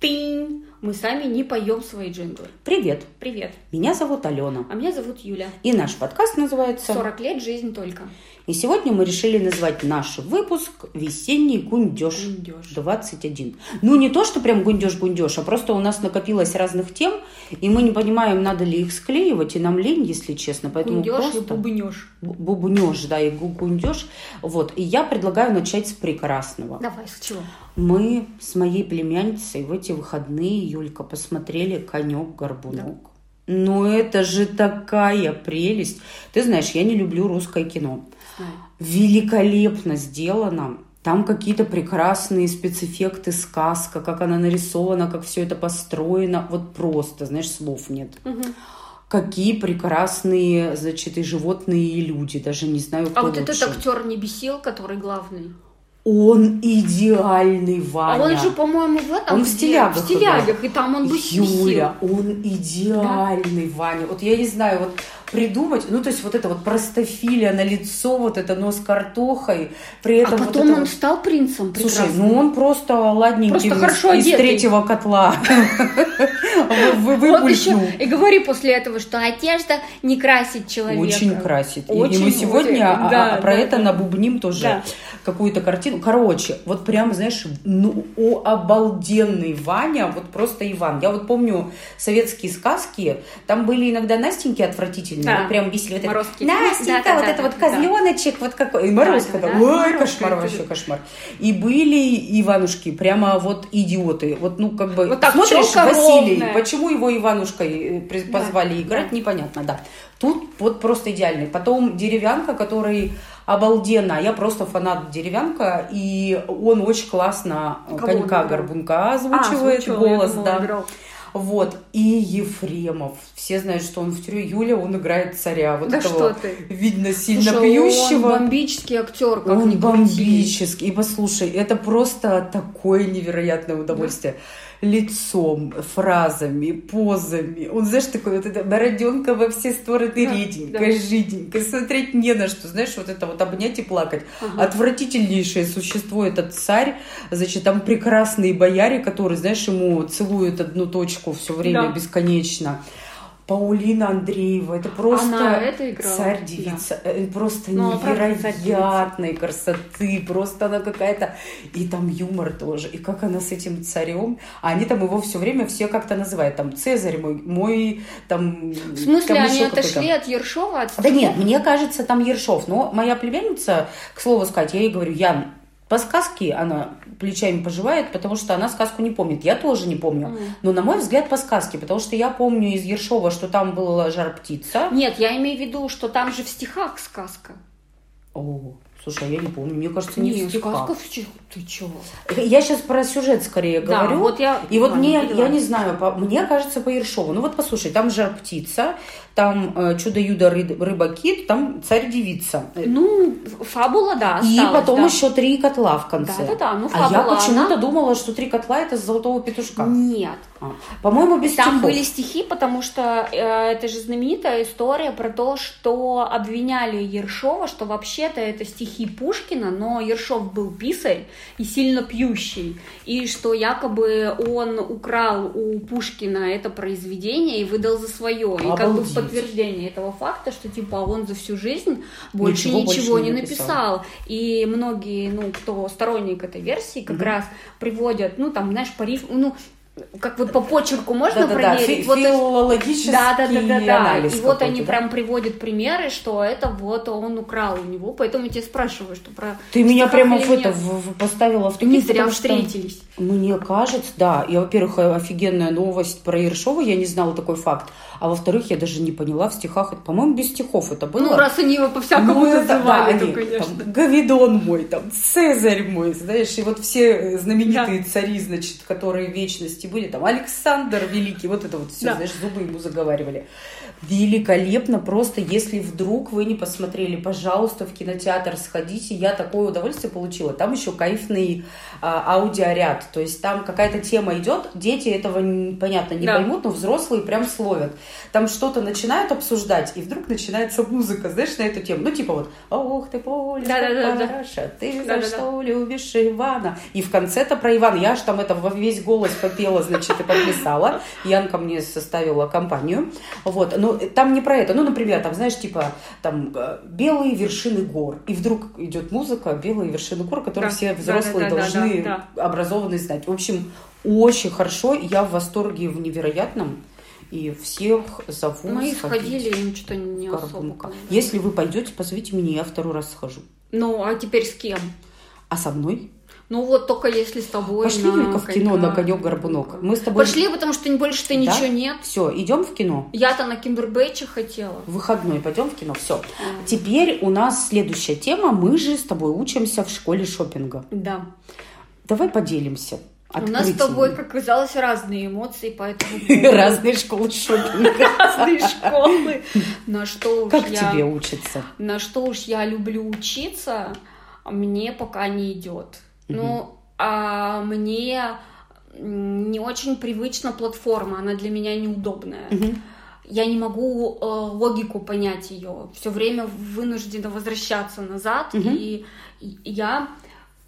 Тынь! Мы сами не поем свои джинглы. Привет, Привет. меня зовут Алена. А меня зовут Юля. И наш подкаст называется... 40 лет, жизнь только. И сегодня мы решили назвать наш выпуск «Весенний гундеж». Гундеж. 21. Ну, не то, что прям гундеж-гундеж, а просто у нас накопилось разных тем, и мы не понимаем, надо ли их склеивать, и нам лень, если честно. Поэтому Гундеж и просто... бубнеж. Бу- Бубнеж, да, и гу- гундеж. Вот. И я предлагаю начать с прекрасного. Давай, с чего? Мы с моей племянницей в эти выходные, Юлька, посмотрели «Конек-горбунок». Ну, это же такая прелесть. Ты знаешь, я не люблю русское кино. Великолепно сделано. Там какие-то прекрасные спецэффекты, сказка, как она нарисована, как все это построено. Вот просто, знаешь, слов нет. Мгм. Какие прекрасные, значит, и животные, и люди. Даже не знаю, кто А вот лучше. этот актер не бесил, который главный. Он идеальный, Ваня. А он же, по-моему, в этом... Он в «Стилягах» В стилягах, и там он бы Юля, он идеальный, Ваня. Вот я не знаю, вот придумать, ну, то есть вот это вот простофилия на лицо, вот это нос картохой, при А этом вот потом это он вот- стал принцем Слушай, прекрасным. ну он просто ладненький Просто из- хорошо из, одетый. третьего котла Вы- Вот еще выпулькнул. и говори после этого, что одежда не красит человека. Очень красит. И- мы сегодня а- а про это набубним тоже какую-то картину. Короче, вот прям, знаешь, ну, обалденный Ваня, вот просто Иван. Я вот помню советские сказки, там были иногда Настеньки отвратительные, Да. вот прям бесили. Вот это, Морозки. Настенька, Да, да, вот да, это вот да. козленочек, вот какой. И Морозка, Да, да, да. ой, Морозка, кошмар, это вообще да. кошмар. И были Иванушки, прямо вот идиоты. Вот, ну, как бы, Вот так, смотришь, Василий, ровная. почему его Иванушкой э, при- Да. позвали играть, Да. непонятно, да. Тут вот просто идеальный. Потом деревянка, который обалденно. Я просто фанат деревянка, и он очень классно Кого он конька горбунка А, озвучивает я голос, думала, да. играл. Вот. И Ефремов. Все знают, что он в тюрьме Юля, он играет царя. Вот Да этого, что ты. видно, сильно Слушай, пьющего. Он бомбический актер, как Он ни бомбический. И послушай, это просто такое невероятное удовольствие. Лицом, фразами, позами. Он, знаешь, такой вот это бороденка во все стороны Да, реденькая, да. жиденькая. Смотреть не на что. Знаешь, вот это вот обнять и плакать. Ага. Отвратительнейшее существо этот царь. Значит, там прекрасные бояре, которые, знаешь, ему целуют одну точку все время Да. бесконечно. Паулина Андреева, это просто Она это играла? царь-девица, Э, просто Ну, невероятной красоты, просто она какая-то, и там юмор тоже, и как она с этим царем, а они там его все время все как-то называют, там Цезарь мой, мой там. В смысле, там они отошли от Ершова? От Да нет, мне кажется, там Ершов. Но моя племянница, к слову сказать, я ей говорю, Ян, по сказке она плечами поживает, потому что она сказку не помнит. Я тоже не помню. Мгм. Но, на мой взгляд, по сказке, потому что я помню из Ершова, что там была жар-птица. Нет, я имею в виду, что там же в стихах сказка. О, слушай, а я не помню. Мне кажется, не, в стихах. сказка в стихах. Ты чего? Я сейчас про сюжет скорее Да, говорю. вот я И вот мне, я не знаю, по- мне кажется, по Ершову. Ну вот послушай, там жар-птица, там э, чудо-юдо ры- рыба-кит, там царь-девица. Ну, фабула, да, И осталась, потом да. еще три котла в конце. Да-да-да, ну, а я фабула, почему-то она- думала, что три котла это с золотого петушка. Нет. А, По-моему, без Там стихов. были стихи, потому что э, это же знаменитая история про то, что обвиняли Ершова, что вообще-то это стихи Пушкина, но Ершов был писарь и сильно пьющий, и что якобы он украл у Пушкина это произведение и выдал за свое. И как бы Обалдеть. Подтверждение этого факта, что типа он за всю жизнь больше Ничего ничего, больше не не написал. И многие, ну, кто сторонник этой версии, как Мгм. раз приводят, ну, там, знаешь, по рифму, ну, как вот по почерку можно Да-да-да, проверить. фи- вот, филологический да, да, да, да, да. И вот они да? прям приводят примеры, что это вот он украл у него. Поэтому я тебя спрашиваю, что про Ты меня прямо в это в- в- поставила в Не тупик, зря потому что встретились. Мне кажется, да. Я, во-первых, э, офигенная новость про Ершова, я не знала такой факт. А во-вторых, я даже не поняла в стихах, по-моему, без стихов это было. Ну, раз они его по-всякому Ну, это, да, называли, то, они, конечно. там, Гавидон мой, там, Цезарь мой, знаешь, и вот все знаменитые цари, значит, которые в вечности были, там, Александр Великий, вот это вот все, Да. знаешь, зубы ему заговаривали. Великолепно, просто если вдруг вы не посмотрели, пожалуйста, в кинотеатр сходите, я такое удовольствие получила. Там еще кайфный а, аудиоряд, то есть там какая-то тема идет, дети этого, понятно, не Да. поймут, но взрослые прям словят. Там что-то начинают обсуждать, и вдруг начинается музыка, знаешь, на эту тему. Ну, типа вот, ох ты, Поля, папаша, ты за что любишь Ивана? И в конце-то про Ивана. Я аж там это во весь голос попела значит, и подписала. Янка мне составила компанию. Вот, но там не про это. Ну, например, там, знаешь, типа, там, э, белые вершины гор. И вдруг идет музыка «Белые вершины гор», которые Да. все взрослые Да, да, да, должны да, образованные знать. В общем, очень хорошо. Я в восторге в невероятном. И всех зову Мы сходили, им что-то не особо. Если вы пойдете, позовите меня, я второй раз схожу. Ну, а теперь с кем? А со мной? Ну вот только если с тобой. Пошли, на Юлька, в кино на конек горбунок. Мы с тобой... Пошли, потому что больше-то Да? ничего нет. Все, идем в кино. Я-то на Киндербэтче хотела. В выходной пойдем в кино. Все. Теперь у нас следующая тема. Мы же с тобой учимся в школе шопинга. Да. Давай поделимся. У нас с открытиями. тобой, как казалось, разные эмоции, поэтому разные школы шопинга. разные школы. На что уж Как тебе учиться? На что уж я люблю учиться, мне пока не идет. Ну, а мне не очень привычна платформа, она для меня неудобная. Я не могу э, логику понять ее. Все время вынуждена возвращаться назад, Мгм. и, и я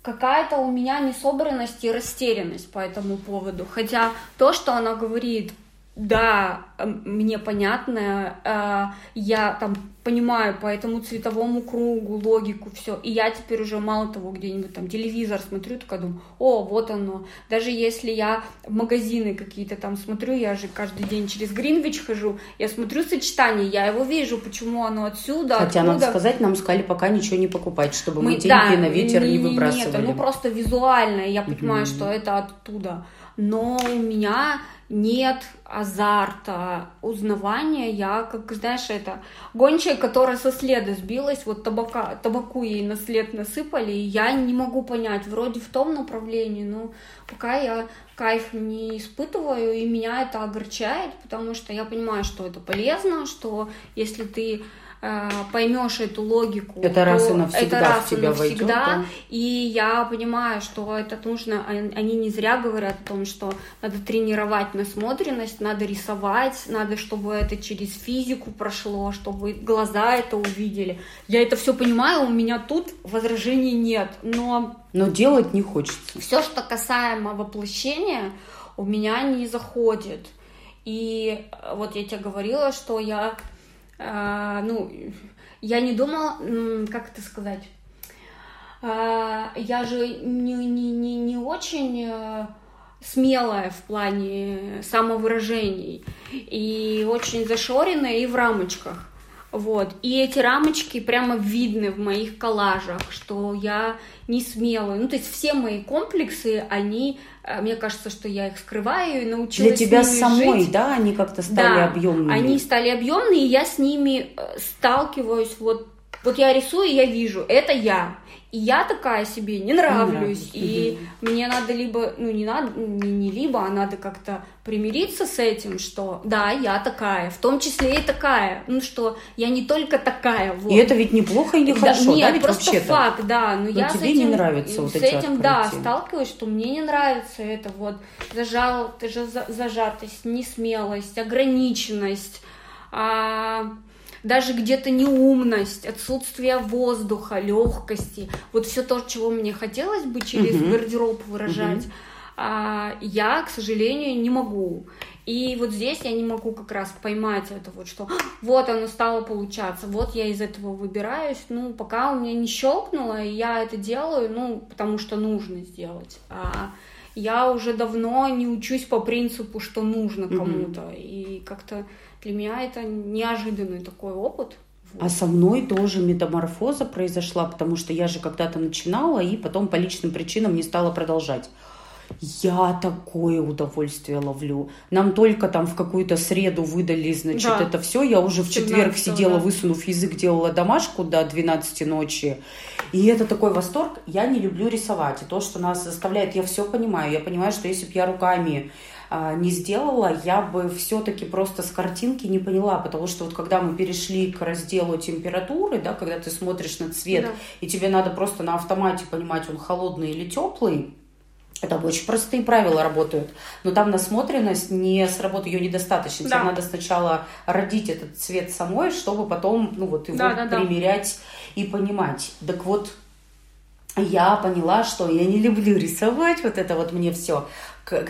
какая-то у меня несобранность и растерянность по этому поводу. Хотя то, что она говорит, да, мне понятно, э, я там понимаю по этому цветовому кругу логику, все. И я теперь уже мало того, где-нибудь там телевизор смотрю, такая думаю, о, вот оно. Даже если я в магазины какие-то там смотрю, я же каждый день через Гринвич хожу, я смотрю сочетание, я его вижу, почему оно отсюда, Хотя, откуда. надо сказать, нам сказали пока ничего не покупать, чтобы мы, Мы- деньги да, на ветер не, не- выбрасывали. Нет, ну просто визуально я понимаю, Мгм. что это оттуда. Но у меня нет азарта, узнавания. Я, как знаешь, это гончая, которая со следа сбилась, вот табака, табаку ей на след насыпали, и я не могу понять, вроде в том направлении, но пока я кайф не испытываю, и меня это огорчает, потому что я понимаю, что это полезно, что если ты поймешь эту логику, Это раз и навсегда это раз в и тебя войдет, навсегда. да? И я понимаю, что это нужно, он- они не зря говорят о том, что надо тренировать насмотренность, надо рисовать, надо, чтобы это через физику прошло, чтобы глаза это увидели. Я это все понимаю, у меня тут возражений нет, но Но делать не хочется. все, что касаемо воплощения, у меня не заходит. И э, вот я тебе говорила, что я, э, ну, я не думала, как это сказать, Э, я же не, не, не, не очень э, смелая в плане самовыражений и очень зашоренная и в рамочках. Вот. И эти рамочки прямо видны в моих коллажах, что я не смелая. Ну, то есть все мои комплексы, они, мне кажется, что я их скрываю и научилась Для тебя с ними самой, жить. да, они как-то стали Да, объемными. Они стали объемные, и я с ними э, сталкиваюсь. Вот, вот я рисую, я вижу, это я. И я такая себе не нравлюсь. И мне надо либо, ну не надо, не, не либо, а надо как-то примириться с этим, что да, я такая, в том числе и такая. Ну что, я не только такая. Вот. И это ведь неплохо и Да, нехорошо, да, нет, ведь просто вообще-то? факт, да. Но, я с тебе не этим, нравятся вот с эти этим, да, открытия. сталкиваюсь, что мне не нравится это вот зажал, ты же за- зажатость, несмелость, ограниченность, а, даже где-то неумность, отсутствие воздуха, легкости. Вот все то, чего мне хотелось бы через Мгм. гардероб выражать, а, я, к сожалению, не могу. И вот здесь я не могу как раз поймать это вот, что «А, вот оно стало получаться, вот я из этого выбираюсь. Ну, пока у меня не щелкнуло, и я это делаю, ну, потому что нужно сделать. А я уже давно не учусь по принципу, что нужно кому-то. И как-то для меня это неожиданный такой опыт. А со мной тоже метаморфоза произошла, потому что я же когда-то начинала и потом по личным причинам не стала продолжать. Я такое удовольствие ловлю. Нам только там в какую-то среду выдали, значит, Да. это все. Я уже в четверг 17-го, сидела, да. высунув язык, делала домашку до 12 ночи. И это такой восторг. Я не люблю рисовать. И то, что нас заставляет, я все понимаю. Я понимаю, что если бы я руками не сделала, я бы все-таки просто с картинки не поняла, потому что вот когда мы перешли к разделу температуры, да, когда ты смотришь на цвет, Да. и тебе надо просто на автомате понимать, он холодный или теплый, там очень простые правила работают, но там насмотренность не сработает, ее недостаточно. Да. Тебе надо сначала родить этот цвет самой, чтобы потом, ну вот его Да, да, да. примерять и понимать. Так вот, я поняла, что я не люблю рисовать, вот это вот мне все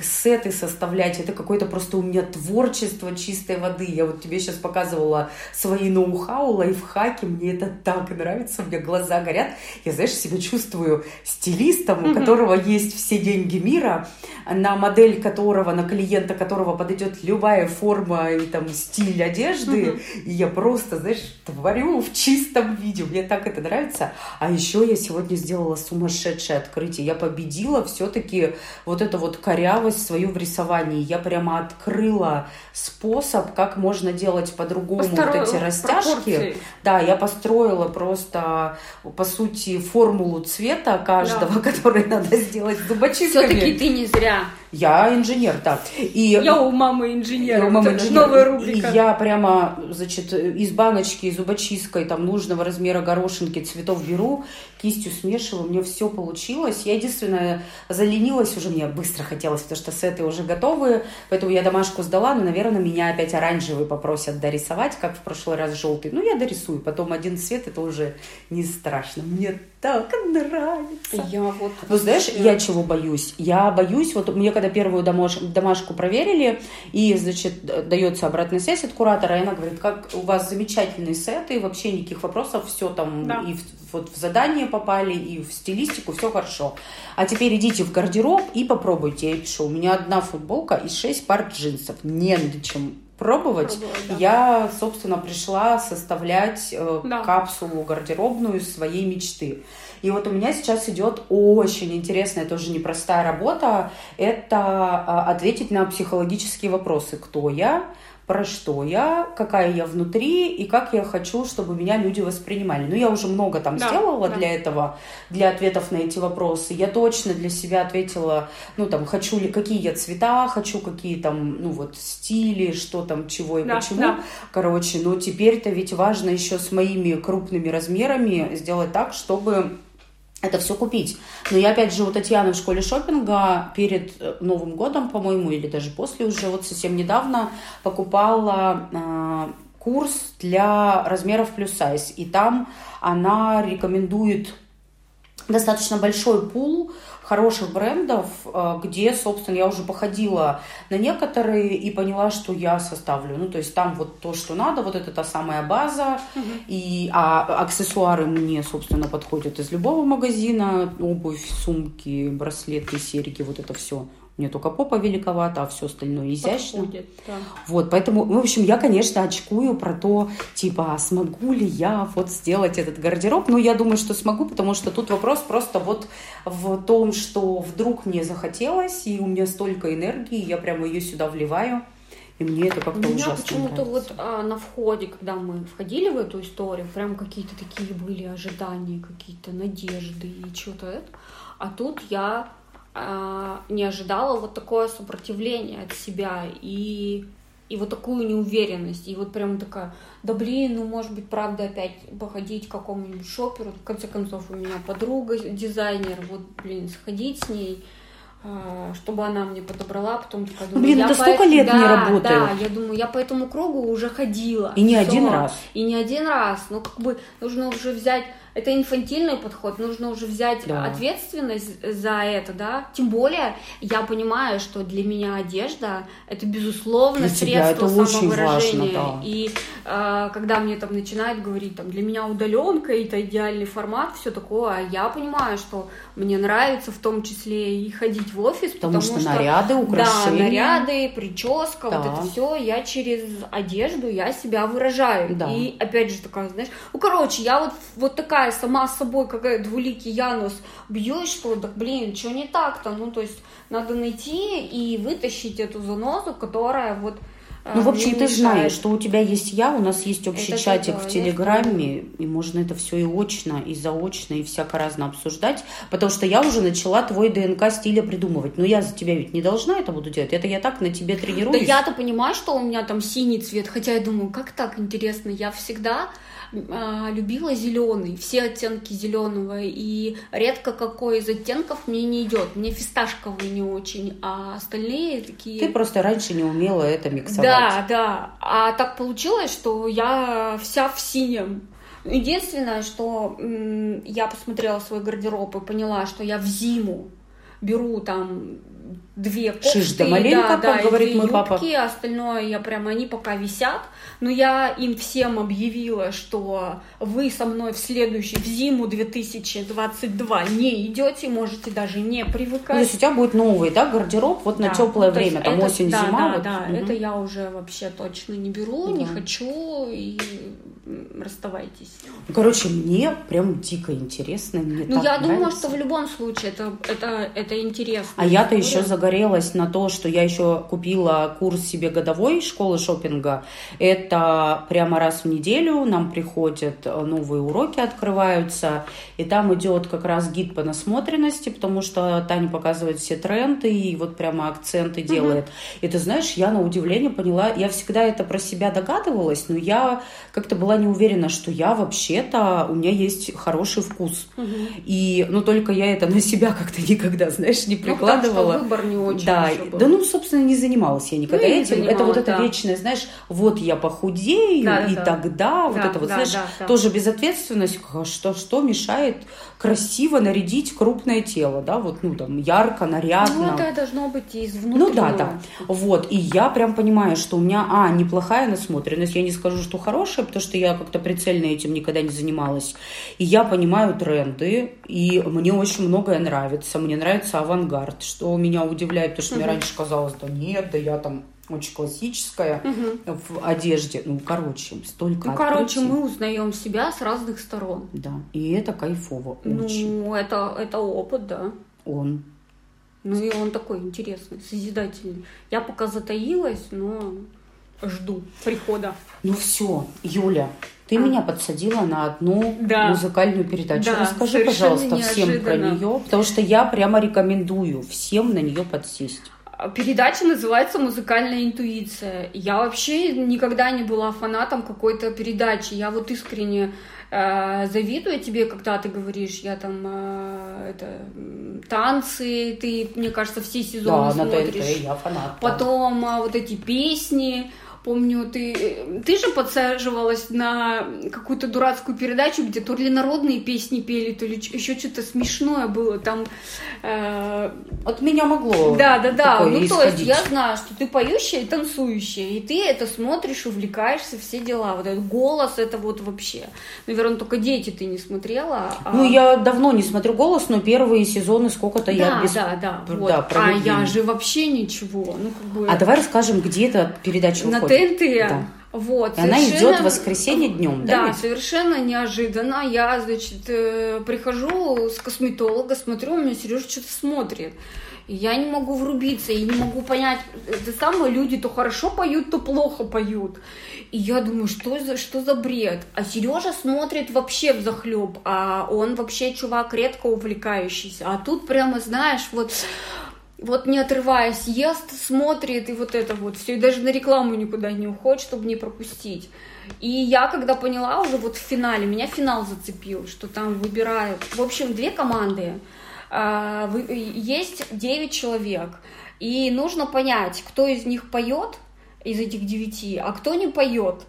сеты составлять, это какое-то просто у меня творчество чистой воды. Я вот тебе сейчас показывала свои ноу-хау, лайфхаки, мне это так нравится, у меня глаза горят. Я, знаешь, себя чувствую стилистом, у которого есть все деньги мира, на модель которого, на клиента которого подойдет любая форма и там стиль одежды. И я просто, знаешь, творю в чистом виде. Мне так это нравится. А еще я сегодня сделала сумасшедшее открытие. Я победила все-таки вот это вот корявость свою в рисовании. Я прямо открыла способ, как можно делать по-другому Постар... вот эти растяжки. Пропорции. Да, я построила просто, по сути, формулу цвета каждого, да. который надо сделать зубочистками. Все-таки ты не зря я инженер, да. И, я у мамы инженер. у мамы инженер. Новая рубрика. И я прямо, значит, из баночки, зубочисткой там нужного размера горошинки цветов беру, кистью смешиваю, у меня все получилось. Я единственное заленилась уже, мне быстро хотелось, потому что сеты уже готовы, поэтому я домашку сдала, но, наверное, меня опять оранжевый попросят дорисовать, как в прошлый раз желтый. Ну, я дорисую, потом один цвет, это уже не страшно. Мне так нравится. Я вот... Ну, знаешь, я чего боюсь? Я боюсь, вот мне когда первую домаш... домашку проверили, и, значит, дается обратная связь от куратора, и она говорит, как у вас замечательный сет, и вообще никаких вопросов, все там да. и в, вот в задание попали, и в стилистику, все хорошо. А теперь идите в гардероб и попробуйте. Я пишу, у меня одна футболка и шесть пар джинсов. Не на чем пробовать. пробовать да. Я, собственно, пришла составлять э, да. капсулу гардеробную своей мечты. И вот у меня сейчас идет очень интересная, тоже непростая работа. Это э, ответить на психологические вопросы. Кто я? Про что я, какая я внутри и как я хочу, чтобы меня люди воспринимали. Ну, я уже много там да, сделала да. для этого, для ответов на эти вопросы. Я точно для себя ответила, ну, там, хочу ли, какие я цвета, хочу какие там, ну, вот, стили, что там, чего и да, почему. Да. Короче, ну, теперь-то ведь важно еще с моими крупными размерами сделать так, чтобы это все купить. Но я опять же у Татьяны в школе шопинга перед э, Новым годом, по-моему, или даже после уже, вот совсем недавно покупала э, курс для размеров плюс сайз. И там она рекомендует достаточно большой пул хороших брендов, э, где, собственно, я уже походила на некоторые и поняла, что я составлю. Ну, то есть там вот то, что надо, вот это та самая база, угу. и, а аксессуары мне, собственно, подходят из любого магазина, обувь, сумки, браслеты, серьги, вот это все. Мне только попа великовата, а все остальное изящно. Подходит, да. Вот, поэтому, в общем, я, конечно, очкую про то, типа, а смогу ли я вот сделать этот гардероб. Но я думаю, что смогу, потому что тут вопрос просто вот в том, что вдруг мне захотелось, и у меня столько энергии, я прямо ее сюда вливаю. И мне это как-то ужасно У меня почему-то вот а, на входе, когда мы входили в эту историю, прям какие-то такие были ожидания, какие-то надежды и что-то это. А тут я не ожидала вот такое сопротивление от себя и и вот такую неуверенность, и вот прям такая, да блин, ну может быть, правда опять походить к какому-нибудь шоперу, в конце концов у меня подруга дизайнер, вот, блин, сходить с ней, а, чтобы она мне подобрала, потом такая думаю, Блин, это столько по... лет да, не работаю. Да, я думаю, я по этому кругу уже ходила. И не Всё. один раз. И не один раз. Ну, как бы нужно уже взять это инфантильный подход, нужно уже взять да. ответственность за это, да. Тем более я понимаю, что для меня одежда это безусловно для средство это самовыражения. Важно, да. И э, когда мне там начинают говорить, там для меня удаленка это идеальный формат, все такое, а я понимаю, что мне нравится в том числе и ходить в офис, потому, потому что, что наряды, украшения, да, наряды, прическа, да. вот это все, я через одежду я себя выражаю. Да. И опять же такая, знаешь, ну короче, я вот вот такая такая сама собой, какая двуликий Янус, бьешь, что, так, блин, что не так-то? Ну, то есть надо найти и вытащить эту занозу, которая вот э, ну, в общем, ты знаешь, что у тебя есть я, у нас есть общий это чатик в Телеграме, и можно это все и очно, и заочно, и всяко разно обсуждать, потому что я уже начала твой ДНК стиля придумывать. Но я за тебя ведь не должна это буду делать, это я так на тебе тренируюсь. Да я-то понимаю, что у меня там синий цвет, хотя я думаю, как так интересно, я всегда любила зеленый, все оттенки зеленого, и редко какой из оттенков мне не идет. Мне фисташковый не очень, а остальные такие... Ты просто раньше не умела это миксовать. Да, да. А так получилось, что я вся в синем. Единственное, что я посмотрела свой гардероб и поняла, что я в зиму беру там две кофты. Шиш да маленько, да, и говорит две мой папа. юбки, остальное я прям, они пока висят. Но я им всем объявила, что вы со мной в следующий, в зиму 2022 не идете, можете даже не Ну, то привыкать. есть у тебя будет новый, да, гардероб вот на Да, теплое ну, время, там это- осень, да, зима. Да, вот. да, Мгм. это я уже вообще точно не беру, не Да. хочу и расставайтесь. Короче, мне прям дико интересно. Мне Ну, я думаю, нравится. что в любом случае это, это, это интересно. А я-то еще загорелась на то, что я еще купила курс себе годовой школы шопинга. Это прямо раз в неделю нам приходят э, новые уроки, открываются, и там идет как раз гид по насмотренности, потому что Таня показывает все тренды и вот прямо акценты делает. И ты знаешь, я на удивление поняла, я всегда это про себя догадывалась, но я как-то была не уверена, что я вообще-то, у меня есть хороший вкус. И, ну, только я это на себя как-то никогда, знаешь, не Ну, прикладывала. что выбор не очень Да, да, ну, собственно, не занималась я никогда Ну, этим. это вот это да. вечное, знаешь, вот я похудею, Да, и да. тогда, вот Да, это вот, да, знаешь, да, да. тоже безответственность, а что, что мешает красиво нарядить крупное тело, да, вот, ну, там, ярко, нарядно. Ну, это должно быть из внутреннего. Ну да, да. Вот. И я прям понимаю, что у меня, а, неплохая насмотренность. Я не скажу, что хорошая, потому что я как-то прицельно этим никогда не занималась. И я понимаю тренды, и мне очень многое нравится. Мне нравится авангард, что меня удивляет, потому что мне раньше казалось, да нет, да я там очень классическая в одежде. Ну, короче, столько Ну, короче, открытий. мы узнаем себя с разных сторон. Да, и это кайфово очень. Ну, это, это опыт, да. Он. Ну, и он такой интересный, созидательный. Я пока затаилась, но жду прихода. Ну все, Юля, ты А. меня подсадила на одну Да. музыкальную передачу. Да, Расскажи, пожалуйста, всем про неожиданно. нее, потому что я прямо рекомендую всем на нее подсесть. Передача называется «Музыкальная интуиция». Я вообще никогда не была фанатом какой-то передачи. Я вот искренне э, завидую тебе, когда ты говоришь, я там э, это, танцы, ты, мне кажется, все сезоны да, на смотришь. ТНТ я фанат. да. Потом а, вот эти песни. Помню, ты, ты же подсаживалась на какую-то дурацкую передачу, где то ли народные песни пели, то ли еще что-то смешное было. Там э, От меня могло да, да, да. Ну, то есть исходить. я знаю, что ты поющая и танцующая, и ты это смотришь, увлекаешься, все дела. Вот этот голос, это вот вообще. Наверное, только дети ты не смотрела. а- Ну, я давно не смотрю «Голос», но первые сезоны сколько-то да, я без... да, да, Да, вот. про а я же вообще ничего. Ну, как бы... А давай расскажем, где эта передача выходит. ТНТ. Да. Вот, И она идет в воскресенье днем, да? Да, ведь? совершенно неожиданно. Я, значит, э, прихожу с косметолога, смотрю, у меня Сережа что-то смотрит. И я не могу врубиться, и не могу понять, это самое, люди то хорошо поют, то плохо поют. И я думаю, что за, что за бред? А Сережа смотрит вообще в захлеб, а он вообще чувак редко увлекающийся. А тут прямо, знаешь, вот вот не отрываясь, ест, смотрит, и вот это вот все, и даже на рекламу никуда не уходит, чтобы не пропустить. И я, когда поняла уже вот в финале, меня финал зацепил, что там выбирают, в общем, две команды, А, есть 9 человек, и нужно понять, кто из них поет, из этих девяти, а кто не поет.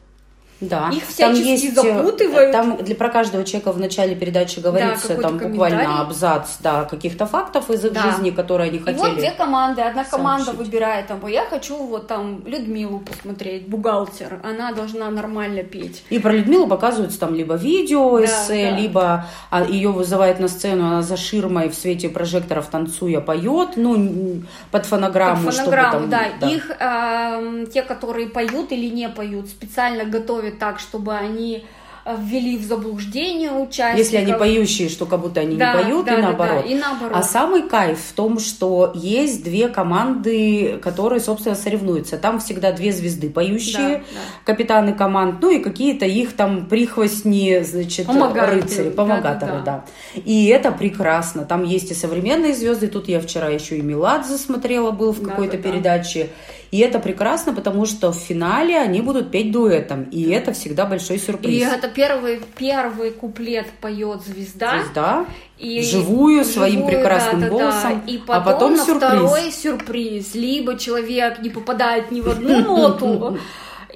Да. Их Там всячески есть, э, запутывают. Там для про каждого человека в начале передачи говорится какой-то там буквально абзац, да, каких-то фактов из их Да. жизни, которые они И хотели. вот две команды. Одна команда сообщить. выбирает, там, я хочу вот там Людмилу посмотреть, бухгалтер. Она должна нормально петь. И про Людмилу показывается там либо видео, Да, эссе, да. либо а, ее вызывает на сцену, она за ширмой в свете прожекторов танцуя поет, ну, под фонограмму, Под чтобы фонограмму, там, да. Их, эм, те, которые поют или не поют, специально готовят так, чтобы они э, ввели в заблуждение участников. Если они поющие, что как будто они Да, не поют, да, и да, наоборот. да, и наоборот. А самый кайф в том, что есть две команды, которые, собственно, соревнуются. Там всегда две звезды поющие, Да, да. капитаны команд, ну и какие-то их там прихвостни, значит, Помогатели. рыцари, помогаторы, Да, да, да, И это прекрасно. Там есть и современные звезды. Тут я вчера еще и Меладзе смотрела, был в Да, какой-то да, да. И это прекрасно, потому что в финале они будут петь дуэтом. И это всегда большой сюрприз. И это первый, первый куплет поет звезда. Звезда И вживую, своим прекрасным да-да-да. голосом, И а потом, потом на сюрприз. второй сюрприз. Либо человек не попадает ни в одну ноту,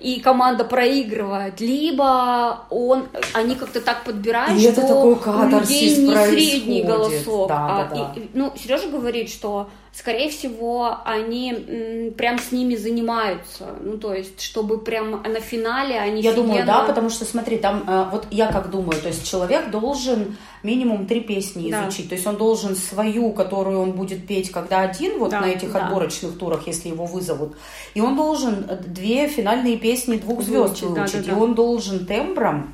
и команда проигрывает, либо он, они как-то так подбирают, И это что такой у людей не происходит. средний голосок. Да, а, да, да. и, ну, Сережа говорит, что скорее всего, они прям с ними занимаются. Ну, то есть, чтобы прям на финале они Я думаю, да, потому что, смотри, там, э, вот я как думаю, то есть человек должен минимум три песни Да. изучить. То есть он должен свою, которую он будет петь, когда один, вот Да, на этих да. отборочных турах, если его вызовут. И он должен э, две финальные песни двух звезд Выучить, да, выучить. да, И да. он должен тембром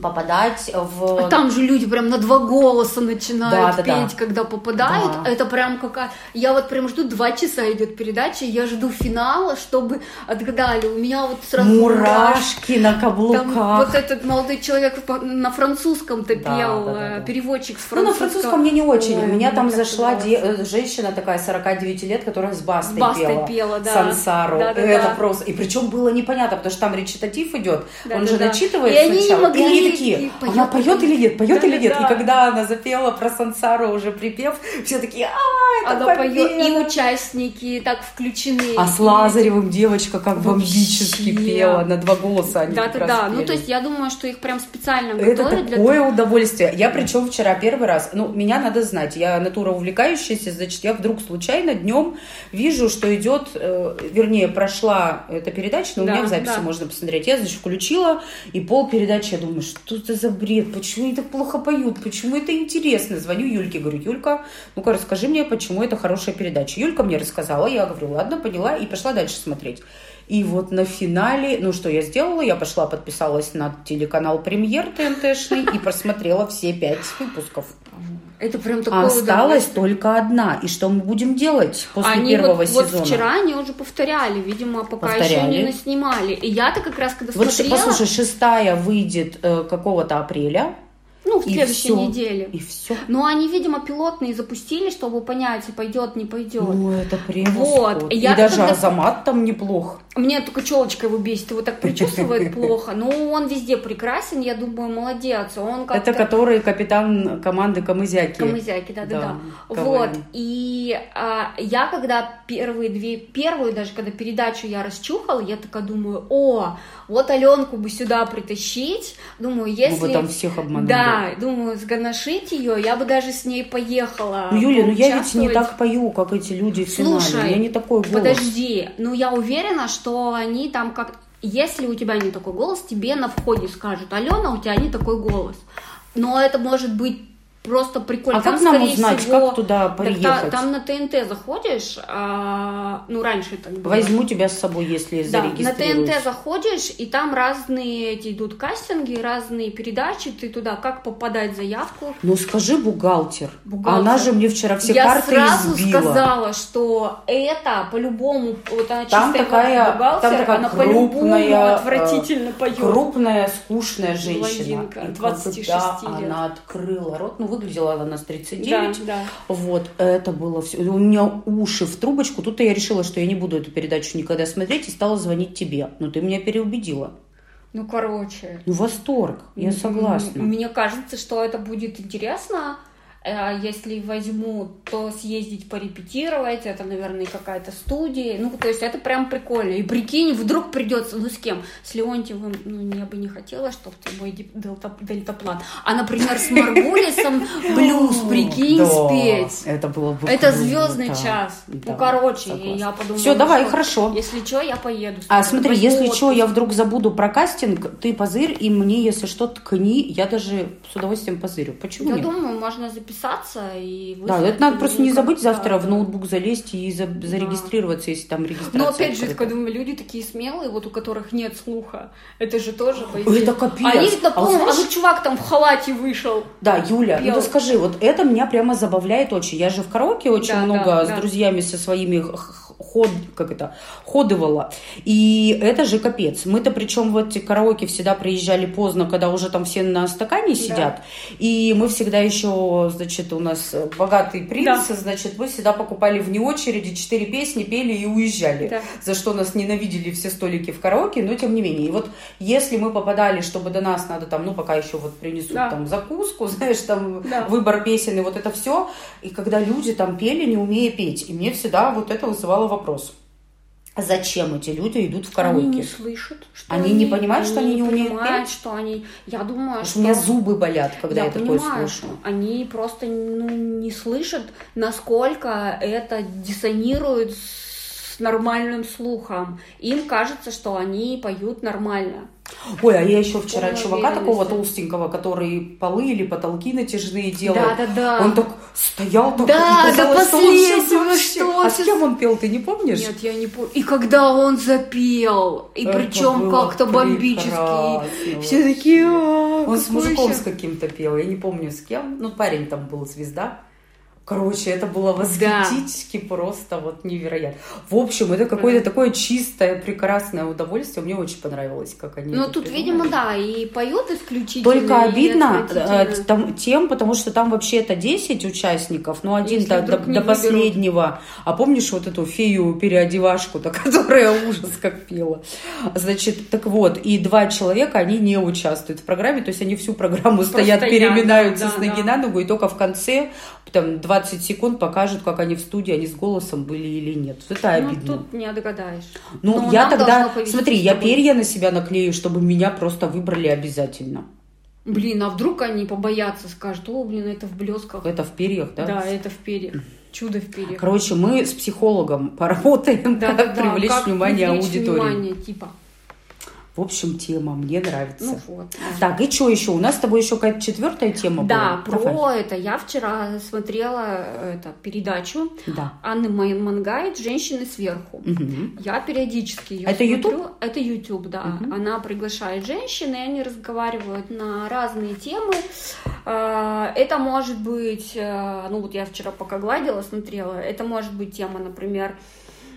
попадать в... А там же люди прям на два голоса начинают Да, да, петь, да. когда попадают. Да. Это прям какая... Я вот прям жду, два часа идет передача, я жду финала, чтобы отгадали. У меня вот сразу Мурашки на Там каблуках. вот этот молодой человек на французском-то Да, пел, да, да, э, да. переводчик с Ну, на французского. французском мне не очень. Ой, У меня там зашла де- э, женщина такая 49 лет, которая с Бастой, Бастой пела. пела, да. Сансару. Да, да, Это да. просто... И причем было непонятно, потому что там речитатив идет. Да, Он да, же да. начитывает И они не сначала. могли, и такие, она поет или нет, поет или нет. И когда она запела про Сансару уже припев, все такие, а, это Она поет, и победа!» участники так включены. А с Лазаревым девочка как бомбически пела, на два голоса они Да, как да, раз да. Ну, то есть я думаю, что их прям специально готовят для такое удовольствие. Я причем вчера первый раз, ну, меня надо знать, я натура увлекающаяся, значит, я вдруг случайно днем вижу, что идет, э, вернее, прошла эта передача, но у Да, меня в записи да. можно посмотреть. Я, значит, включила, и пол передачи, я думаю, что это за бред, почему они так плохо поют, почему это интересно. Звоню Юльке, говорю, Юлька, ну-ка расскажи мне, почему это хорошая передача. Юлька мне рассказала, я говорю, ладно, поняла, и пошла дальше смотреть. И вот на финале, ну что я сделала, я пошла, подписалась на телеканал Премьер ТНТшный и просмотрела все пять выпусков. Это прям такое осталась только одна. И что мы будем делать после они первого вот, вот сезона? вчера они уже повторяли, видимо, пока еще Повторяли. не наснимали. И я-то как раз когда Вот смотрела, послушай, шестая выйдет э, какого-то апреля. ну, в и следующей всё. неделе. И все. Но они, видимо, пилотные запустили, чтобы понять, пойдет, не пойдет. Ну, это превосход. Вот, И я даже когда- Азамат там неплох. Мне только челочка его бесит, его так причесывает плохо. Но он везде прекрасен, я думаю, молодец. Он как-то... Это который капитан команды Камызяки. Камызяки, да, да, Да. Вот. И а, я когда первые две, первую даже, когда передачу я расчухала, я такая думаю, о, вот Аленку бы сюда притащить. Думаю, если... Ну, вы там всех обманули. Да, думаю, сгоношить ее, я бы даже с ней поехала. Ну, Юля, ну я ведь не так пою, как эти люди в финале. Слушай, Я не такой голос. Подожди, ну я уверена, что они там как... Если у тебя не такой голос, тебе на входе скажут, Алена, у тебя не такой голос. Но это может быть просто прикольно. А Там, как нам узнать, всего, как туда так приехать? там на ТНТ заходишь, а, ну раньше так было. Возьму тебя с собой, если Да, на. ТНТ заходишь, и там разные эти идут кастинги, разные передачи, ты туда, как попадать заявку. Ну скажи бухгалтер. Бухгалтер. Она же мне вчера все я карты сразу избила. сказала, что это по-любому, вот она Там такая- бухгалтер, там такая она крупная, по-любому э, отвратительно поет. Крупная, скучная женщина. Блондинка, И 26 когда лет. она открыла рот, ну выглядела она на 39. Да, да. Вот, это было все. У меня уши в трубочку. Тут я решила, что я не буду эту передачу никогда смотреть и стала звонить тебе. Но ты меня переубедила. Ну, короче. Ну, восторг. Я согласна. М, Мне кажется, что это будет интересно. Э, Если возьму, то съездить порепетировать, это, наверное, какая-то студия. Ну, то есть это прям прикольно. И прикинь, вдруг придется, ну, с кем? С Леонтьевым, ну, я бы не хотела, чтобы ты мой дельтаплан. А, например, с Маргулисом блюз, прикинь, спеть. Это было бы Это звездный час. Ну, короче, я подумала. Всё, давай, хорошо. Если что, я поеду. А смотри, если что, я вдруг забуду про кастинг, ты позырь, и мне, если что, ткни, я даже с удовольствием позырю. Почему Я думаю, можно записаться и Да, это надо просто не забыть завтра Да, в ноутбук залезть и за- зарегистрироваться, если там регистрация. Но опять же, когда мы люди такие смелые, вот у которых нет слуха, это же тоже по Это капец. А напомню, а, знаешь- вот чувак там в халате вышел. Да, Юля, ну Пел. ты скажи, вот это меня прямо забавляет очень. Я же в караоке очень Да, много да, с да. друзьями со своими ход, как это, ходывала. И это же капец. Мы-то причем в эти караоке всегда приезжали поздно, когда уже там все на стакане сидят. И мы всегда еще, значит, у нас богатый принц, значит, мы всегда покупали вне очереди четыре песни, пели и уезжали. Да. За что нас ненавидели все столики в караоке, но тем не менее. И вот если мы попадали, чтобы до нас надо там, ну, пока еще вот принесут Да. там закуску, знаешь, там Да. выбор песен и вот это все. И когда люди там пели, не умея петь. И мне всегда вот это вызывало вопрос. Зачем эти люди идут в караоке? Они не слышат. Что они, не понимают, что они не умеют понимают, петь? что они... Я думаю, Потому что... у меня зубы болят, когда я, я такое понимаю, слышу. они просто ну, не слышат, насколько это диссонирует с нормальным слухом. Им кажется, что они поют нормально. Ой, а я еще вчера чувака такого толстенького, который полы или потолки натяжные делал. Да-да-да. Он так стоял, так Да, и казалось, всё последнего, вообще- что А с кем он пел, ты не помнишь? Нет, я не помню. И когда он запел, и Это причем как-то бомбически, все такие, «А, Он с мужиком щас». с каким-то пел, я не помню с кем. Ну, парень там был, звезда. Короче, это было восхитительски просто вот невероятно. В общем, это какое-то такое чистое, прекрасное удовольствие. Мне очень понравилось, как они Ну, тут, придумали. видимо, да, и поют исключительно. Только обидно э, там, тем, потому что там вообще это 10 участников, ну один Если до, до- до последнего. А помнишь вот эту фею-переодевашку-то, которая ужас как пела? Значит, так вот, и два человека, они не участвуют в программе, то есть они всю программу стоят, стоят, переминаются да, с ноги да. на ногу, и только в конце, там, 20 секунд покажут, как они в студии, они с голосом были или нет. Это Ну, обидно. тут не догадаешь. Ну, Но я нам тогда, смотри, я перья на себя наклею, чтобы меня просто выбрали обязательно. Блин, а вдруг они побоятся, скажут, о, блин, это в блесках. Это в перьях, да? Да, это в перьях. Чудо в перьях. Короче, мы с психологом поработаем, Да, как да, привлечь как внимание привлечь аудитории. внимание, типа. В общем, тема мне нравится. Ну вот. да. Так, и что еще? У нас с тобой еще какая-то четвертая тема Да, была. про Давай. это я вчера смотрела э, это, передачу Да. Анны Ман- Мангайт «Женщины сверху». Мгм. Я периодически ее Это смотрю. Это YouTube, да. Мгм. Она приглашает женщин, и они разговаривают на разные темы. Э, Это может быть, э, ну вот я вчера пока гладила, смотрела, это может быть тема, например,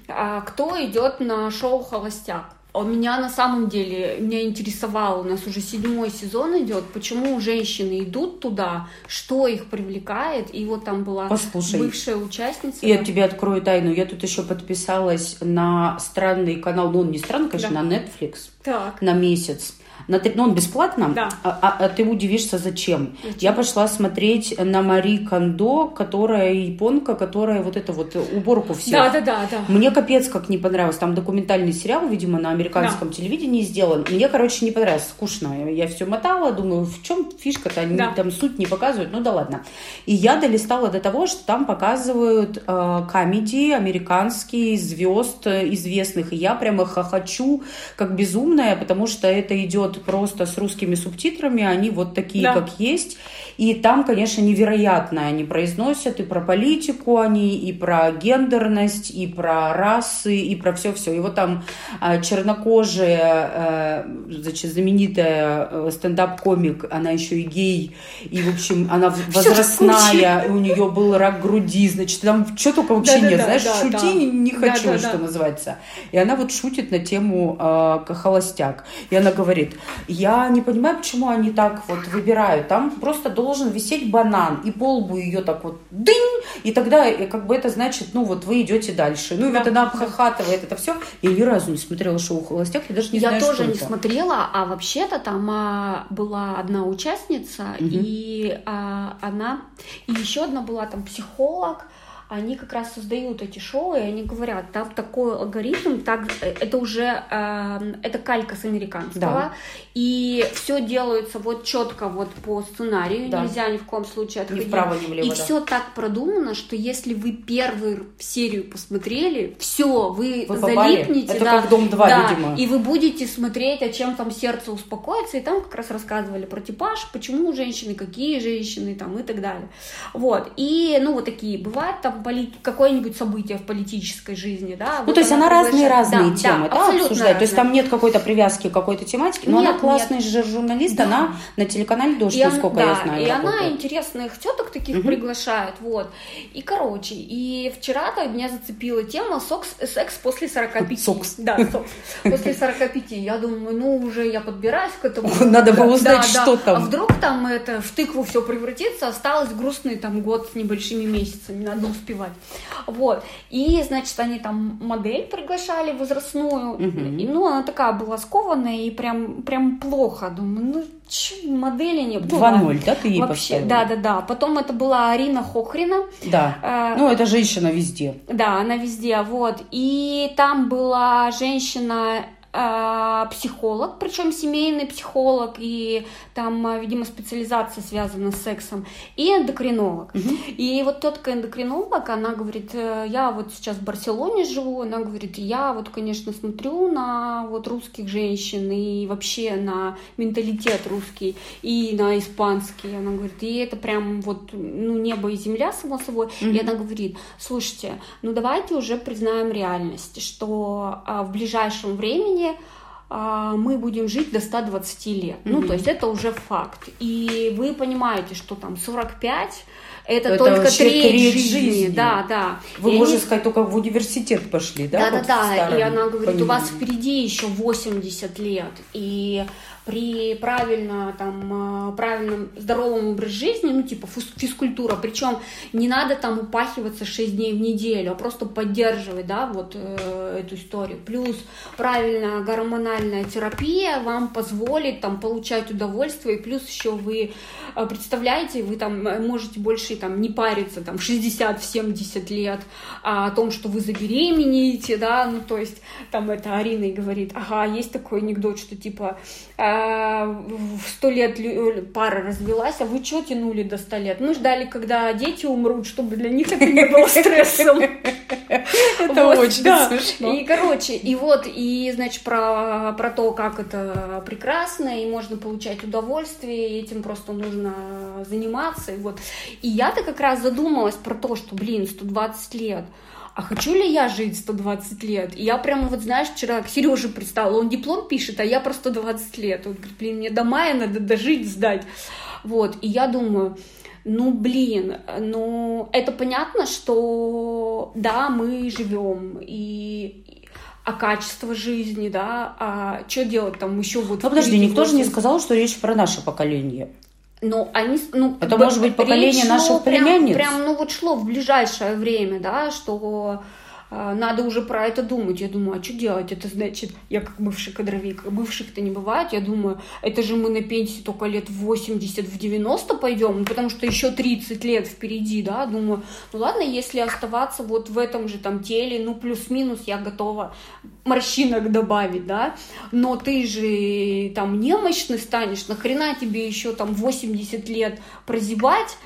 а, кто идет на шоу «Холостяк». А Меня на самом деле, меня интересовало, у нас уже седьмой сезон идет, почему женщины идут туда, что их привлекает, и вот там была Послушай. бывшая участница. Я тебе открою тайну. Я тут еще подписалась на странный канал, ну он не странный, конечно, Да. на Netflix Так, на месяц. На, ну, он бесплатно, Да. а, а- а ты удивишься, зачем? Зачем? Я пошла смотреть на Мари Кондо, которая японка, которая вот это вот уборку всех. да, да, да, да. Мне капец как не понравилось. Там документальный сериал, видимо, на американском телевидении сделан. Мне, короче, не понравилось. Скучно. Я все мотала, думаю, в чем фишка-то? Они Да. там суть не показывают. Ну да ладно. И я долистала до того, что там показывают э, комедии американские звезд известных. И я прямо хохочу как безумная, потому что это идет просто с русскими субтитрами. Они вот такие, Да. как есть. И там, конечно, невероятно они произносят и про политику они, и про гендерность, и про расы, и про все-все. И вот там а, чернокожая, э, значит, знаменитая э, стендап-комик, она еще и гей, и, в общем, она возрастная, и у нее был рак груди, значит, там что только вообще Да-да-да, нет, знаешь, да, шути да. не, хочу, Да-да-да. что называется. И она вот шутит на тему э, холостяк. И она говорит, я не понимаю, почему они так вот выбирают. Там просто должен висеть банан, и полбу ее так вот дынь, и тогда э, как бы это значит, ну вот вы идете дальше. Ну и Да. вот она обхахатывает это все. Я ни разу не смотрела шоу «Холостяк», я даже не я знаю, тоже не это. смотрела, а вообще-то там а, была одна участница, Мгм. и а, она, и еще одна была там психолог. Они как раз создают эти шоу, и они говорят, там такой алгоритм, так, э, это уже а, это калька с американского, Да. и все делается вот четко вот по сценарию, Да. нельзя ни в коем случае Ни отходить. вправо, ни влево, И да. все так продумано, что если вы первую серию посмотрели, все, вы, Вы попали. залипнете, Это да, как «Дом 2», да, видимо. и вы будете смотреть, о чем там сердце успокоится, и там как раз рассказывали про типаж, почему женщины, какие женщины, там и так далее. Вот, и, ну, вот такие, бывает там поли- какое-нибудь событие в политической жизни, да. Ну, вот то есть она разные-разные Да, темы, да, абсолютно обсуждает. То есть там нет какой-то привязки к какой-то тематике, но Нет, она классный же журналист, Да. она на телеканале «Дождь», И он- насколько да, я знаю, и она интересных теток таких Мгм. приглашает, вот. И, короче, и вчера-то меня зацепила тема секс, секс после 45. Секс. Да, секс. После 45. Я думаю, ну, уже я подбираюсь к этому. Надо было Да, узнать, да, что да. там. А вдруг там это в тыкву все превратится, осталось грустный там год с небольшими месяцами, надо успеть успевать. Вот. И, значит, они там модель приглашали возрастную. Угу. И, ну, она такая была скованная и прям, прям плохо. Думаю, ну, че, модели не было. 2-0, да, ты ей Вообще, да, да, да. Потом это была Арина Хохрина. Да. Э, ну, это женщина везде. Да, она везде, вот. И там была женщина психолог, причем семейный психолог, и там, а, видимо, специализация связана с сексом, и эндокринолог. Угу. И вот тетка эндокринолог, она говорит, э, я вот сейчас в Барселоне живу, она говорит, я вот, конечно, смотрю на вот русских женщин и вообще на менталитет русский и на испанский. Она говорит, и это прям вот, ну, небо и земля, само собой. Угу. И она говорит, слушайте, ну давайте уже признаем реальность, что а, в ближайшем времени времени а, мы будем жить до 120 лет. Mm-hmm. Ну, то есть это уже факт. И вы понимаете, что там 45 это, это только треть, треть жизни. жизни. Да, да. Вы, и можно они... сказать, только в университет пошли, да? Да, вот да, да. И она говорит, понимании. у вас впереди еще 80 лет. И при правильно, там, э, правильном здоровом образе жизни, ну, типа физкультура, причем не надо там упахиваться 6 дней в неделю, а просто поддерживать, да, вот э, эту историю. Плюс правильная гормональная терапия вам позволит там получать удовольствие, и плюс еще вы представляете, вы там э, можете больше там не париться там в 60-70 лет а, о том, что вы забеременеете, да, ну, то есть там это Арина и говорит, ага, есть такой анекдот, что типа в сто лет пара развелась, а вы что тянули до ста лет? Мы ждали, когда дети умрут, чтобы для них это не было стрессом. Это очень смешно. И, короче, и вот, и, значит, про, про то, как это прекрасно, и можно получать удовольствие, и этим просто нужно заниматься, и вот. И я-то как раз задумалась про то, что, блин, 120 лет, а хочу ли я жить 120 лет? И я прямо вот, знаешь, вчера к Сереже пристала, он диплом пишет, а я про 120 лет. Он говорит, блин, мне до мая надо дожить, сдать. Вот, и я думаю, ну, блин, ну, это понятно, что, да, мы живем, и, а качество жизни, да, а что делать там еще вот... Ну, подожди, никто же не сказал, что речь про наше поколение. Ну, они, ну, это может быть поколение наших племянниц. Прям, прям, ну вот шло в ближайшее время, да, что надо уже про это думать. Я думаю, а что делать? Это значит, я как бывший кадровик, бывших-то не бывает. Я думаю, это же мы на пенсии только лет в 80, в 90 пойдем, ну, потому что еще 30 лет впереди, да. Думаю, ну ладно, если оставаться вот в этом же там теле, ну плюс-минус я готова морщинок добавить, да. Но ты же там немощный станешь, нахрена тебе еще там 80 лет прозябать?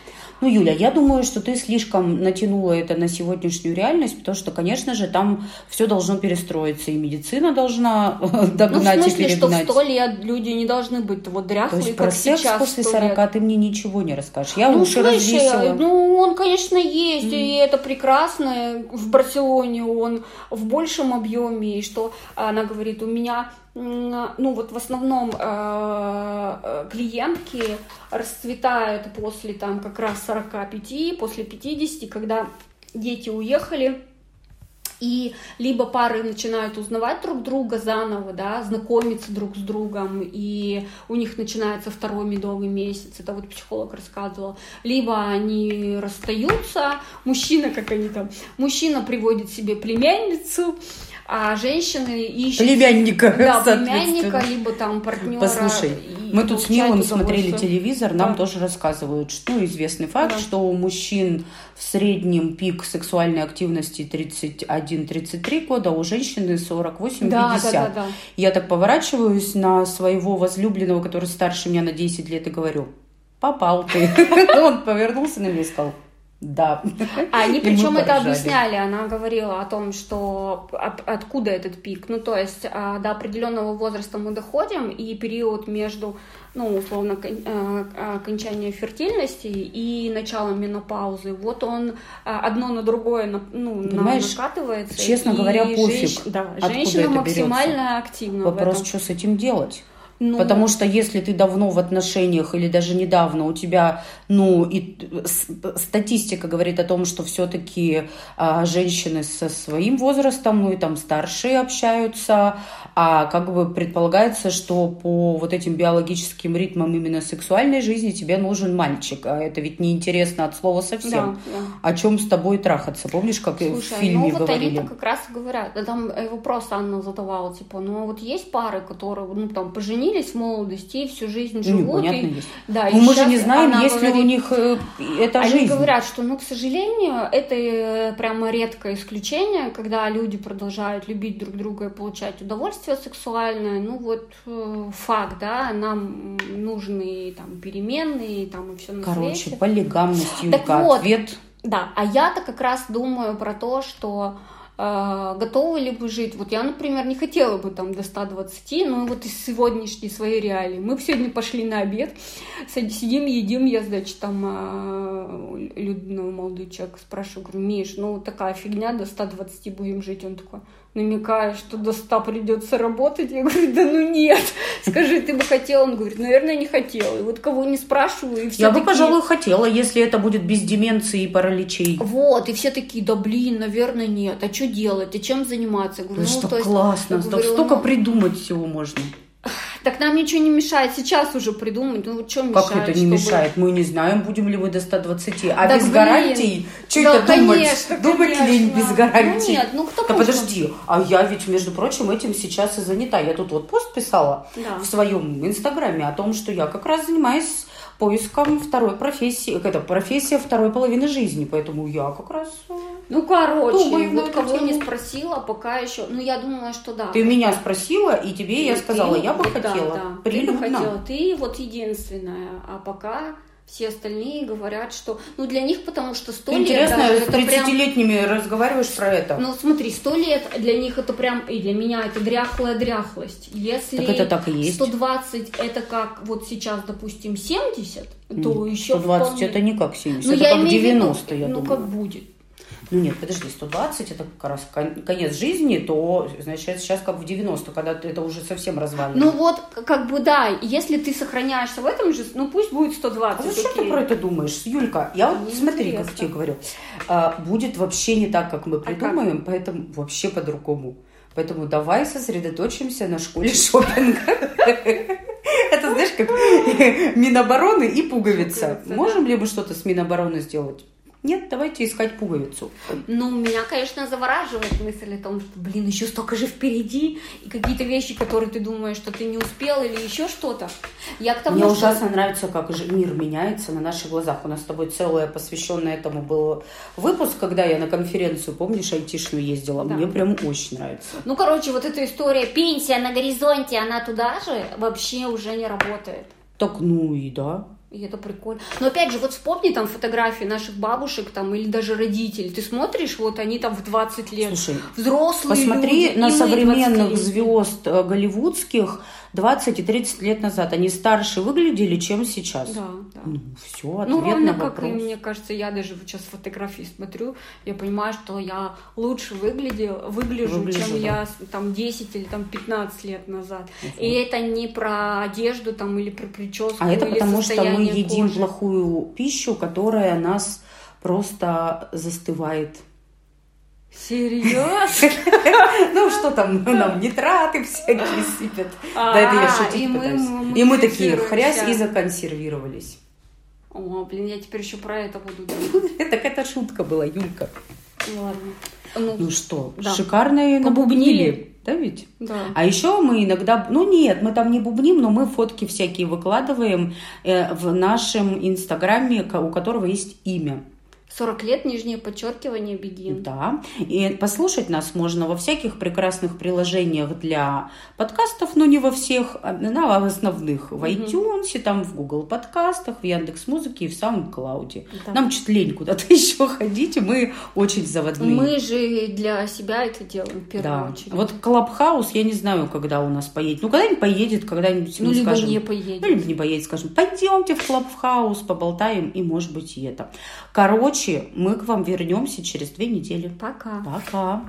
Ну, Юля, я думаю, что ты слишком натянула это на сегодняшнюю реальность, потому что, конечно же, там все должно перестроиться, и медицина должна догнать ну, в смысле, и что в сто лет люди не должны быть вот дряхлые, То есть про секс сейчас после 40 лет. ты мне ничего не расскажешь. Я ну, уши слушай, развесила. Ну, он, конечно, есть, mm. и это прекрасно. В Барселоне он в большем объеме, и что она говорит, у меня ну вот в основном э, э, клиентки расцветают после там как раз 45, после 50, когда дети уехали, и либо пары начинают узнавать друг друга заново, да, знакомиться друг с другом, и у них начинается второй медовый месяц, это вот психолог рассказывал, либо они расстаются, мужчина, как они там, мужчина приводит себе племянницу, а женщины ищут... Племянника, Да, племянника, либо там партнера. Послушай, мы тут с Милом смотрели телевизор, нам да. тоже рассказывают, что известный факт, да. что у мужчин в среднем пик сексуальной активности 31-33 года, а у женщины 48-50. Да, да, да, да. Я так поворачиваюсь на своего возлюбленного, который старше меня на 10 лет, и говорю, попал ты. Он повернулся на меня и сказал, да. А они причем это объясняли. Она говорила о том, что откуда этот пик. Ну, то есть а, до определенного возраста мы доходим, и период между, ну, условно, э, окончания фертильности и началом менопаузы, вот он а, одно на другое ну, Понимаешь, накатывается. Честно говоря, пофиг. Женщ... Да, женщина максимально активна. Вопрос, что с этим делать? Ну... Потому что если ты давно в отношениях или даже недавно у тебя, ну, и статистика говорит о том, что все-таки а, женщины со своим возрастом, ну и там старшие общаются, а как бы предполагается, что по вот этим биологическим ритмам именно сексуальной жизни тебе нужен мальчик. А это ведь неинтересно от слова совсем. Да, да. О чем с тобой трахаться? Помнишь, как Слушай, в фильме ну, вот говорили? они-то как раз говорят. Там вопрос Анна задавала, типа, ну вот есть пары, которые, ну там, поженились в молодости и всю жизнь ну, живут. Ну, и, есть. Да, ну, мы же не знаем, есть говорит, ли у них э, эта они жизнь. Они говорят, что, ну, к сожалению, это э, прямо редкое исключение, когда люди продолжают любить друг друга и получать удовольствие сексуальное. Ну, вот э, факт, да, нам нужны там переменные, там и все на Короче, свете. полигамность, Юлька, так вот, ответ. Да, а я-то как раз думаю про то, что готовы ли вы жить. Вот я, например, не хотела бы там до 120, но вот из сегодняшней своей реалии. Мы сегодня пошли на обед, сидим, едим, я, значит, там э, Людного молодой человек спрашиваю, говорю, Миш, ну такая фигня, до 120 будем жить. Он такой, намекая, что до 100 придется работать. Я говорю, да ну нет, скажи, ты бы хотела? Он говорит, наверное, не хотела. И вот кого не спрашиваю, и все Я такие... бы, пожалуй, хотела, если это будет без деменции и параличей. Вот, и все такие, да блин, наверное, нет. А что делать? А чем заниматься? Я говорю, ну, что классно, есть, говорю, столько ну... придумать всего можно. Так нам ничего не мешает сейчас уже придумать. Ну, что мешает? Как это не чтобы... мешает? Мы не знаем, будем ли мы до 120. А да без блин. гарантий? Что да, это конечно, думать? Думать лень без гарантий? Ну, нет, ну кто Да может... подожди, а я ведь, между прочим, этим сейчас и занята. Я тут вот пост писала да. в своем инстаграме о том, что я как раз занимаюсь поиском второй профессии. Это профессия второй половины жизни. Поэтому я как раз э, ну, короче, Думаю, вот кого тему. не спросила, пока еще. Ну, я думала, что да. Ты меня спросила, и тебе и я сказала, ты, я бы да, хотела. Да, Прилюдно. Ты бы хотела. Ты вот единственная. А пока все остальные говорят, что... Ну, для них, потому что сто лет... Интересно, с 30-летними прям... разговариваешь про это? Ну, смотри, сто лет для них это прям... И для меня это дряхлая дряхлость. Если так это так и есть. 120 это как вот сейчас, допустим, 70, то еще 120 вполне... это не как 70, ну, это я как 90, виду, я ну, думаю. Ну, как будет. Ну нет, подожди, 120 это как раз конец жизни, то, значит, сейчас как в 90, когда это уже совсем развалено. Ну вот, как бы да, если ты сохраняешься в этом же, ну пусть будет 120. А зачем окей. ты про это думаешь, Юлька? Я вот, Мне смотри, интересно. как тебе говорю, а, будет вообще не так, как мы придумаем, а как? поэтому вообще по-другому. Поэтому давай сосредоточимся на школе шопинга. Это знаешь, как Минобороны и пуговица. Можем ли мы что-то с Минобороны сделать? Нет, давайте искать пуговицу. Ну, меня, конечно, завораживает мысль о том, что, блин, еще столько же впереди, и какие-то вещи, которые ты думаешь, что ты не успел, или еще что-то. Я к тому, Мне что... ужасно нравится, как же мир меняется на наших глазах. У нас с тобой целое посвященное этому был выпуск, когда я на конференцию, помнишь, айтишную ездила. Да. Мне прям очень нравится. Ну, короче, вот эта история пенсия на горизонте, она туда же вообще уже не работает. Так, ну и да. И это прикольно. Но опять же, вот вспомни там фотографии наших бабушек там или даже родителей. Ты смотришь, вот они там в 20 лет. Слушай, взрослые посмотри люди, на современных звезд э, голливудских 20 и 30 лет назад. Они старше выглядели, чем сейчас. Да, да. Ну, все, ответ ну, ровно на вопрос. как и мне кажется, я даже сейчас фотографии смотрю, я понимаю, что я лучше выглядел, выгляжу, Выгляжу, чем да. я там 10 или там 15 лет назад. Угу. И это не про одежду там или про прическу. А это потому, что мы едим кожи. плохую пищу, которая нас просто застывает. Серьезно? Ну, что там, нам нитраты всякие сыпят. Да, это я а, шутить пытаюсь. И мы такие, хрясь, и законсервировались. О, блин, я теперь еще про это буду думать. Так это шутка была, Юлька. Ладно. Ну, ну что, да. шикарные набубнили. Да ведь? Да. А еще мы иногда, ну нет, мы там не бубним, но мы фотки всякие выкладываем э, в нашем инстаграме, у которого есть имя. 40 лет, нижнее подчеркивание, бегин. Да, и послушать нас можно во всяких прекрасных приложениях для подкастов, но не во всех, а на основных. В iTunes, там в Google подкастах, в Яндекс Музыке и в SoundCloud. Да. Нам чуть лень куда-то еще ходить, и мы очень заводные. Мы же для себя это делаем в первую да. очередь. Вот Клабхаус, я не знаю, когда у нас поедет. Ну, когда-нибудь поедет, когда-нибудь ну, либо скажем... не поедет. Ну, либо не поедет, скажем, пойдемте в Клабхаус, поболтаем, и может быть и это. Короче, мы к вам вернемся через две недели. Пока. Пока.